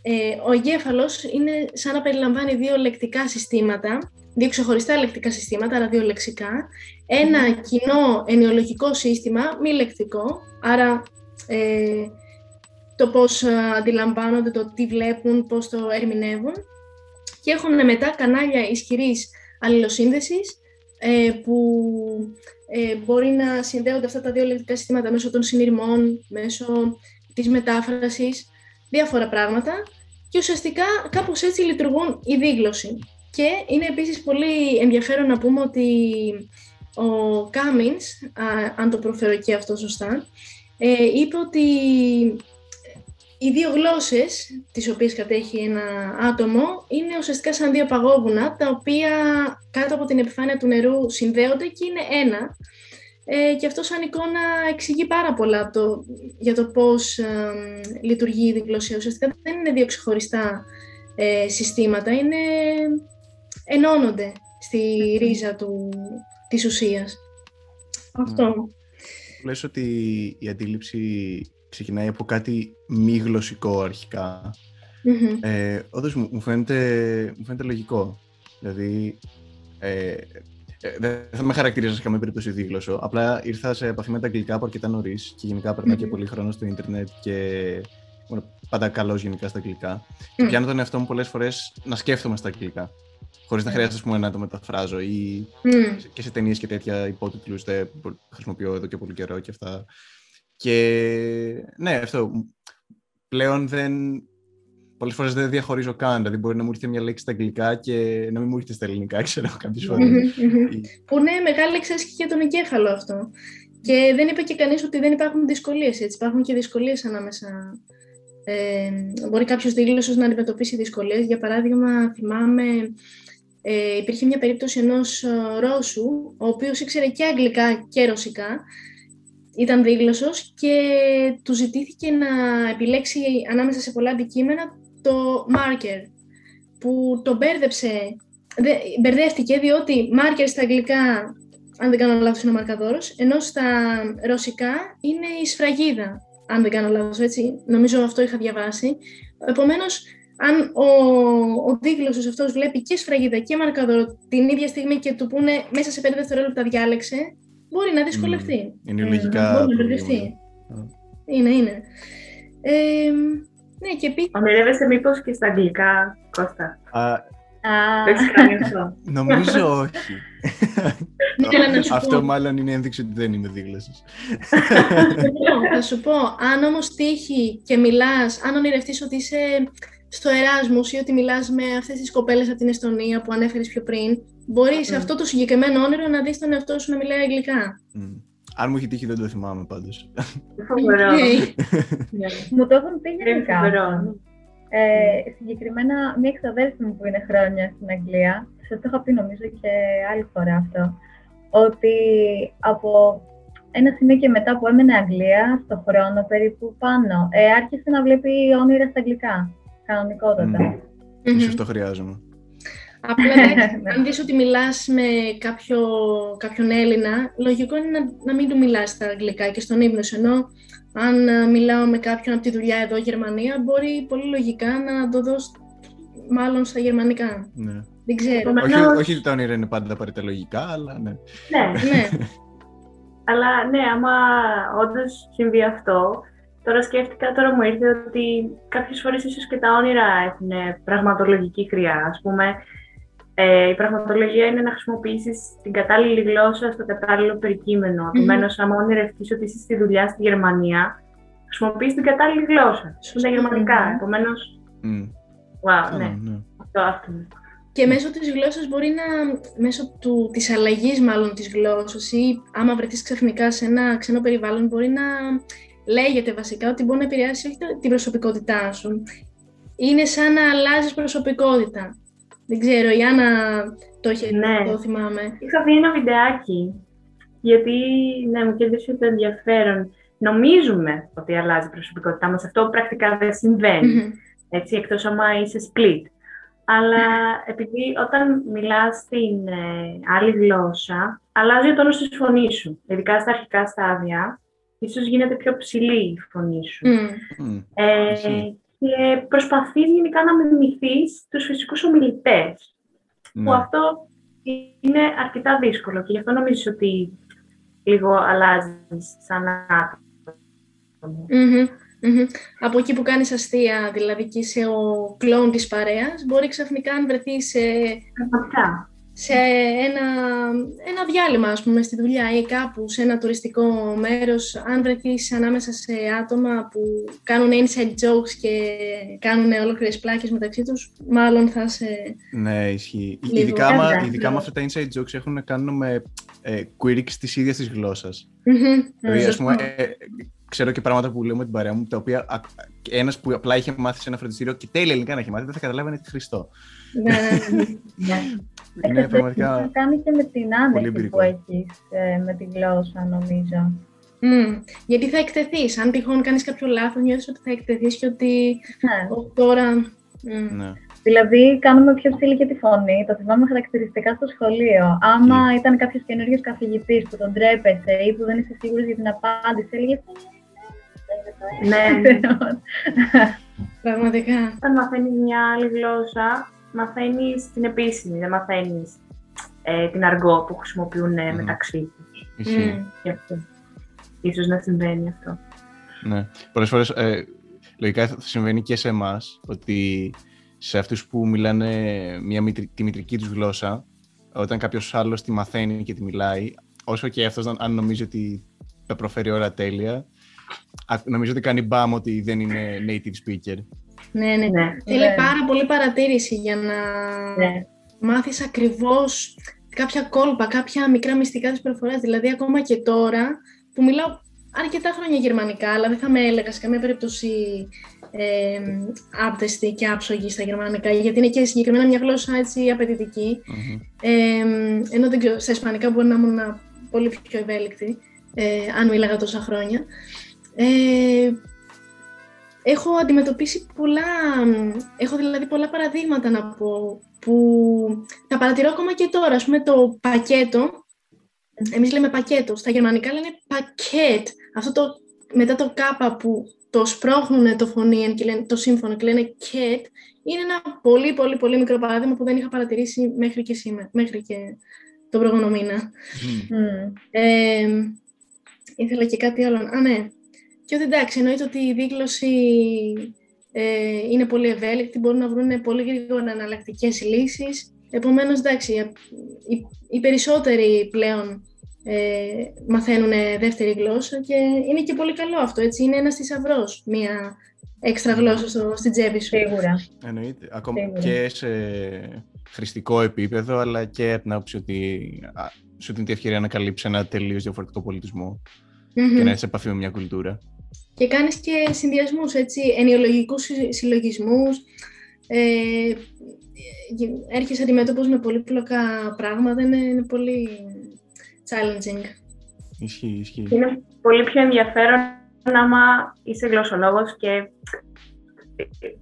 ε, ο εγκέφαλος είναι σαν να περιλαμβάνει δύο λεκτικά συστήματα, δύο ξεχωριστά λεκτικά συστήματα, άρα δύο λεξικά, ένα κοινό ενοιολογικό σύστημα, μη λεκτικό, άρα ε, το πώς αντιλαμβάνονται, το τι βλέπουν, πώς το ερμηνεύουν. Και έχουν μετά κανάλια ισχυρής αλληλοσύνδεσης ε, που ε, μπορεί να συνδέονται αυτά τα δύο λεκτικά συστήματα μέσω των συνειρμών, μέσω της μετάφρασης, διάφορα πράγματα. Και ουσιαστικά κάπως έτσι λειτουργούν η δίγλωση. Και είναι επίσης πολύ ενδιαφέρον να πούμε ότι ο Κάμινς, αν το προφέρω και αυτό σωστά, ε, είπε ότι οι δύο γλώσσες τις οποίες κατέχει ένα άτομο είναι ουσιαστικά σαν δύο παγόβουνα τα οποία κάτω από την επιφάνεια του νερού συνδέονται και είναι ένα ε, και αυτό σαν εικόνα εξηγεί πάρα πολλά το, για το πώς ε, λειτουργεί η διγλωσία. Ουσιαστικά δεν είναι δύο ξεχωριστά ε, συστήματα, είναι, ενώνονται στη ρίζα του, της ουσίας. Αυτό. Λες ότι η αντίληψη ξεκινάει από κάτι μη γλωσσικό αρχικά. Ε, όντως μου φαίνεται, μου φαίνεται λογικό. Δηλαδή, ε, ε, δεν θα με χαρακτηρίζω σε καμία περίπτωση δίγλωσσο. Απλά ήρθα σε επαφή με τα αγγλικά από αρκετά νωρίς και γενικά περνάω και πολύ χρόνο στο Ιντερνετ και ήμουν πάντα καλός γενικά στα αγγλικά. Και πιάνω τον εαυτό μου πολλές φορές να σκέφτομαι στα αγγλικά. Χωρίς να χρειάζεται πούμε, να το μεταφράζω ή και σε ταινίες και τέτοια υπότιτλου δεν χρησιμοποιώ εδώ και πολύ καιρό και αυτά. Και ναι, αυτό. Πλέον δεν. Πολλές φορές δεν διαχωρίζω καν. Δηλαδή, μπορεί να μου έρθει μια λέξη στα αγγλικά και να μην μου έρθει στα ελληνικά, ξέρω κάποιες φορές. Που είναι μεγάλη εξάσκηση για τον εγκέφαλο αυτό. Και δεν είπε και κανείς ότι δεν υπάρχουν δυσκολίες. Υπάρχουν και δυσκολίες ανάμεσα. Ε, μπορεί κάποιος δήλωσο να αντιμετωπίσει δυσκολίες. Για παράδειγμα, θυμάμαι ε, υπήρχε μια περίπτωση ενός ε, Ρώσου, ο οποίος ήξερε και αγγλικά και ρωσικά ήταν δίγλωσσος και του ζητήθηκε να επιλέξει ανάμεσα σε πολλά αντικείμενα το marker, που το μπέρδεψε, μπερδεύτηκε διότι marker στα αγγλικά, αν δεν κάνω λάθος, είναι ο μαρκαδόρος, ενώ στα ρωσικά είναι η σφραγίδα, αν δεν κάνω λάθος, έτσι, νομίζω αυτό είχα διαβάσει. Επομένως, αν ο, ο δίγλωσσος αυτός βλέπει και σφραγίδα και μαρκαδόρο την ίδια στιγμή και του πούνε μέσα σε 5 δευτερόλεπτα διάλεξε, μπορεί να δυσκολευτεί. Είναι λογικά. μπορεί να μπερδευτεί. Είναι, είναι. Ε, ναι, και επίσης... Ονειρεύεσαι μήπως και στα αγγλικά, Κώστα; Α, Το έχεις κάνει αυτό. νομίζω όχι. Ναι, να σου Αυτό πω. μάλλον είναι ένδειξη ότι δεν είμαι δίγλωσσος. θα σου πω, αν όμως τύχει και μιλάς, αν ονειρευτείς ότι είσαι στο Εράσμους ή ότι μιλάς με αυτές τις κοπέλες από την Εστονία που ανέφερες πιο πριν, μπορείς σε αυτό το συγκεκριμένο όνειρο να δεις τον εαυτό σου να μιλάει αγγλικά. Μμ. Αν μου έχει τύχει δεν το θυμάμαι πάντως. Φοβερό. Οκ. Ναι. Μου το έχουν πει Είναι γενικά. φοβερό. Ε, συγκεκριμένα, μια εξαδέλφη μου που είναι χρόνια στην Αγγλία, σας το είχα πει νομίζω και άλλη φορά αυτό, ότι από ένα σημείο και μετά που έμενε Αγγλία, στο χρόνο περίπου πάνω, ε, άρχισε να βλέπει όνειρα στα αγγλικά, κανονικότατα. Μμ. Ίσως το χρειάζομαι. Απλά εντάξει, αν δεις ότι μιλάς με κάποιο, κάποιον Έλληνα, λογικό είναι να, να μην του μιλάς στα αγγλικά και στον ύπνο σου, ενώ αν α, μιλάω με κάποιον από τη δουλειά εδώ Γερμανία, μπορεί πολύ λογικά να το δω σ- μάλλον στα γερμανικά. Ναι. Δεν ξέρω. Επομένως- όχι, όχι ότι τα όνειρα είναι πάντα απαραίτητα λογικά, αλλά ναι. Ναι, ναι. αλλά ναι, άμα όντως συμβεί αυτό, τώρα σκέφτηκα, τώρα μου ήρθε ότι κάποιες φορές ίσως και τα όνειρα έχουν πραγματολογική χρειά. Ας πούμε, ε, η πραγματολογία είναι να χρησιμοποιήσεις την κατάλληλη γλώσσα στο κατάλληλο περικείμενο. Mm-hmm. Επομένως, αν ονειρευτείς ότι είσαι στη δουλειά στη Γερμανία, χρησιμοποιείς την κατάλληλη γλώσσα. Στα γερμανικά. Mm. Επομένως. Mm. Wow, ναι. ναι. Αυτό, αυτό. Και μέσω της γλώσσας μπορεί να, μέσω του, της αλλαγής μάλλον της γλώσσας ή άμα βρεθείς ξαφνικά σε ένα ξένο περιβάλλον μπορεί να λέγεται βασικά ότι μπορεί να επηρεάσει όχι την προσωπικότητά σου. Είναι σαν να αλλάζεις προσωπικότητα. Δεν ξέρω, η Άννα το έχει ναι. το θυμάμαι. Είχα δει ένα βιντεάκι, γιατί ναι, μου κέντρισε το ενδιαφέρον. Νομίζουμε ότι αλλάζει η προσωπικότητά μας. Αυτό πρακτικά δεν συμβαίνει. Έτσι, εκτός άμα είσαι split. Αλλά επειδή όταν μιλάς στην ε, άλλη γλώσσα, αλλάζει ο τόνος της φωνής σου. Ειδικά στα αρχικά στάδια, ίσως γίνεται πιο ψηλή η φωνή σου. Ε, και προσπαθείς γενικά να μιμηθείς τους φυσικούς ομιλητές. Που ναι. αυτό είναι αρκετά δύσκολο και γι' αυτό νομίζω ότι λίγο αλλάζεις σαν άτομο. Από εκεί που κάνεις αστεία, δηλαδή και είσαι ο κλόν της παρέας, μπορεί ξαφνικά αν βρεθείς σε, σε ένα, ένα διάλειμμα, ας πούμε, στη δουλειά ή κάπου σε ένα τουριστικό μέρος, αν βρεθείς ανάμεσα σε άτομα που κάνουν inside jokes και κάνουν ολόκληρες πλάκες μεταξύ τους, μάλλον θα σε... Ναι, ισχύει. Ειδικά, μα, ειδικά με αυτά τα inside jokes έχουν να κάνουν με ε, quirks της ίδιας της γλώσσας. Δηλαδή, ας πούμε, ε, ξέρω και πράγματα που λέω με την παρέα μου, τα οποία ένας που απλά είχε μάθει σε ένα φροντιστήριο και τέλεια ελληνικά να έχει μάθει, δεν θα καταλάβαινε τι Χριστό. Ναι, ναι. ναι. Είναι πραγματικά. Έχει να κάνει και με την άνεση που έχεις ε, με τη γλώσσα, νομίζω. Mm, γιατί θα εκτεθείς. Αν τυχόν κάνεις κάποιο λάθος, νιώθεις ότι θα εκτεθείς και ότι ναι. τώρα. Mm. Ναι. Δηλαδή, κάνουμε πιο ψηλή και τη φωνή. Το θυμάμαι χαρακτηριστικά στο σχολείο. Άμα ήταν κάποιος καινούριο καθηγητής που τον τρέπεσαι ή που δεν είσαι σίγουρος για την απάντηση, έλεγε ναι. Πραγματικά. Όταν μαθαίνει μια άλλη γλώσσα, μαθαίνεις την επίσημη, δεν μαθαίνεις ε, την αργό που χρησιμοποιούν mm. μεταξύ του. Mm. Ίσως να συμβαίνει αυτό. Ναι. Πολλές φορές, ε, λογικά θα συμβαίνει και σε εμάς ότι σε αυτούς που μιλάνε μια, τη μητρική τους γλώσσα, όταν κάποιος άλλος τη μαθαίνει και τη μιλάει, όσο και αυτός αν νομίζει ότι τα προφέρει ώρα τέλεια, νομίζω ότι κάνει μπαμ ότι δεν είναι native speaker. Ναι, ναι. ναι. Θέλει ναι. πάρα πολύ παρατήρηση για να ναι. μάθεις ακριβώς κάποια κόλπα, κάποια μικρά μυστικά της προφοράς. Δηλαδή, ακόμα και τώρα που μιλάω αρκετά χρόνια γερμανικά, αλλά δεν θα με έλεγα σε καμία περίπτωση ε, άπτεστη και άψογη στα γερμανικά, γιατί είναι και συγκεκριμένα μια γλώσσα έτσι απαιτητική. Mm-hmm. Ε, ενώ δεν ξέρω, στα ισπανικά μπορεί να ήμουν πολύ πιο ευέλικτη, ε, αν μίλαγα τόσα χρόνια. Ε, έχω αντιμετωπίσει πολλά, έχω δηλαδή πολλά παραδείγματα να πω, που τα παρατηρώ ακόμα και τώρα, ας πούμε το πακέτο, εμείς λέμε πακέτο, στα γερμανικά λένε πακέτ, αυτό το, μετά το κάπα που το σπρώχνουν το φωνήεν και λένε, το σύμφωνο και λένε κέτ, είναι ένα πολύ πολύ πολύ μικρό παράδειγμα που δεν είχα παρατηρήσει μέχρι και σήμερα, μέχρι και τον προηγούμενο μήνα. Mm. Ε, ήθελα και κάτι άλλο. Α, ναι. Και ότι εντάξει, εννοείται ότι η δίγλωση ε, είναι πολύ ευέλικτη, μπορούν να βρουν πολύ γρήγορα εναλλακτικέ λύσεις. Επομένως, εντάξει, οι, οι περισσότεροι πλέον ε, μαθαίνουν δεύτερη γλώσσα και είναι και πολύ καλό αυτό, έτσι. Είναι ένας θησαυρός μια έξτρα γλώσσα στο, στην τσέπη σου. Σίγουρα. Εννοείται. Ακόμα και σε χρηστικό επίπεδο, αλλά και από την άποψη ότι σου δίνει τη ευκαιρία να καλύψεις ένα τελείως διαφορετικό πολιτισμό mm-hmm. και να είσαι σε επαφή με μια κουλτούρα και κάνεις και συνδυασμούς, έτσι, ενοιολογικούς συλλογισμούς, ε, έρχεσαι αντιμέτωπος με πολύπλοκα πράγματα, είναι, είναι πολύ challenging. Ισχύει, ισχύει. Είναι πολύ πιο ενδιαφέρον άμα είσαι γλωσσολόγος και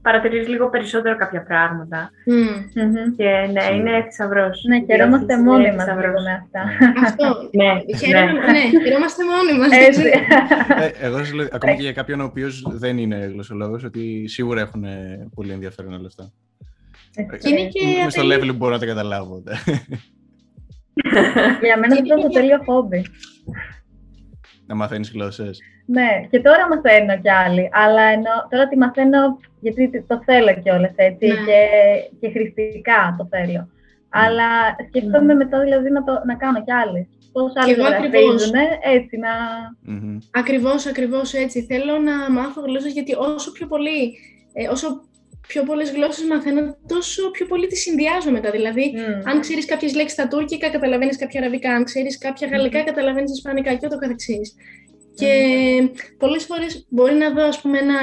παρατηρείς λίγο περισσότερο κάποια πράγματα. Mm. Και ναι, είναι θησαυρό. Ναι, χαιρόμαστε μόνοι μας λίγο με αυτά. Αυτό. ναι, ναι, χαιρόμαστε μόνοι μας. ε, εγώ σας λέω, ακόμα και για κάποιον ο οποίος δεν είναι γλωσσολόγος, ότι σίγουρα έχουν πολύ ενδιαφέρον όλα αυτά. Και είναι και... στο level που μπορώ να τα καταλάβω. Για μένα αυτό είναι το τέλειο χόμπι. Να μαθαίνεις γλώσσες. Ναι, και τώρα μαθαίνω κι άλλοι, αλλά ενώ, τώρα τη μαθαίνω γιατί το θέλω κιόλας έτσι Ναι. και, και χρηστικά το θέλω. Αλλά σκέφτομαι μετά δηλαδή να, το, να κάνω κι άλλες. Πώς άλλοι εγώ ακριβώς. γραφίζουν, έτσι να... Μμμ. Ακριβώς, ακριβώς έτσι. Θέλω να μάθω γλώσσες γιατί όσο πιο πολύ, ε, όσο πιο πολλές γλώσσες μαθαίνω, τόσο πιο πολύ τις συνδυάζω μετά. Δηλαδή, Μμ. αν ξέρεις κάποιες λέξεις στα τουρκικά, καταλαβαίνεις κάποια αραβικά. Αν ξέρεις κάποια γαλλικά, καταλαβαίνεις ισπανικά και ούτω καθεξής. Και πολλές φορές μπορεί να δω, ας πούμε, ένα,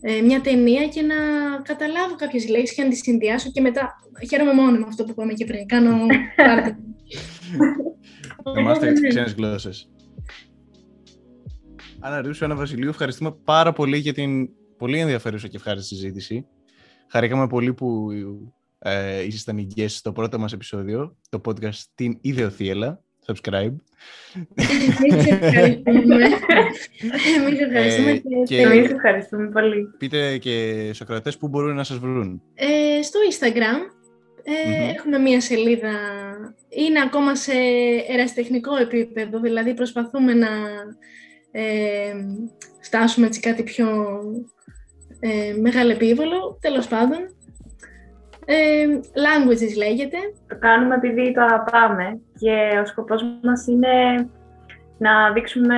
ε, μια ταινία και να καταλάβω κάποιες λέξεις και να τις συνδυάσω και μετά χαίρομαι μόνο με αυτό που είπαμε και πριν. Κάνω πάρτι. Να μάθετε Ναι, ναι. ξένες γλώσσες. Άννα Ρούσου, Άννα Βασιλείου, ευχαριστούμε πάρα πολύ για την πολύ ενδιαφέρουσα και ευχάριστη συζήτηση. Χαρήκαμε πολύ που ε, ήσασταν οι guests στο πρώτο μας επεισόδιο, το podcast «Την Ιδεοθύελα». Subscribe. Εμείς ευχαριστούμε. Εμείς ευχαριστούμε Ε, και, και- και Εμείς ευχαριστούμε πολύ. Πείτε και στους ακροατές πού μπορούν να σας βρουν. Ε, στο Instagram ε, Μμμ. έχουμε μία σελίδα, είναι ακόμα σε ερασιτεχνικό επίπεδο, δηλαδή προσπαθούμε να ε, φτάσουμε έτσι κάτι πιο ε, μεγαλεπίβολο, τέλος πάντων. Ε, languages λέγεται. Το κάνουμε επειδή το αγαπάμε και ο σκοπός μας είναι να δείξουμε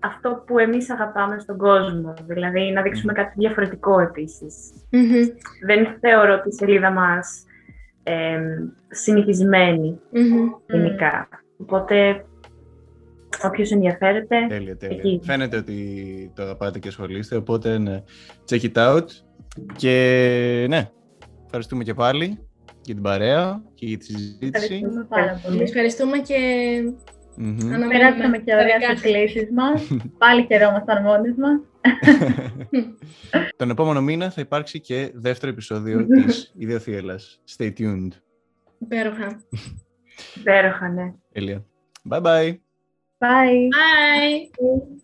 αυτό που εμείς αγαπάμε στον κόσμο. Δηλαδή να δείξουμε κάτι διαφορετικό επίσης. Μμμ, Δεν θεωρώ τη σελίδα μας ε, συνηθισμένη μμμ. γενικά. Οπότε όποιος ενδιαφέρεται, Τέλεια, τέλεια. Εκεί. Φαίνεται ότι το αγαπάτε και ασχολείστε, οπότε ναι, check it out. Και ναι, ευχαριστούμε και πάλι για την παρέα και για τη συζήτηση. Ευχαριστούμε πάρα πολύ. Εμείς ευχαριστούμε και Μμμ. αναμένουμε Περάσαμε και τα ωραία δικά στις σας. κλήσεις μας. Πάλι καιρό ήμασταν μόνοι μας. Τον επόμενο μήνα θα υπάρξει και δεύτερο επεισόδιο της Ιδεοθύελας. Stay tuned. Υπέροχα. υπέροχα, ναι. Τέλεια. Bye bye. Bye. Bye!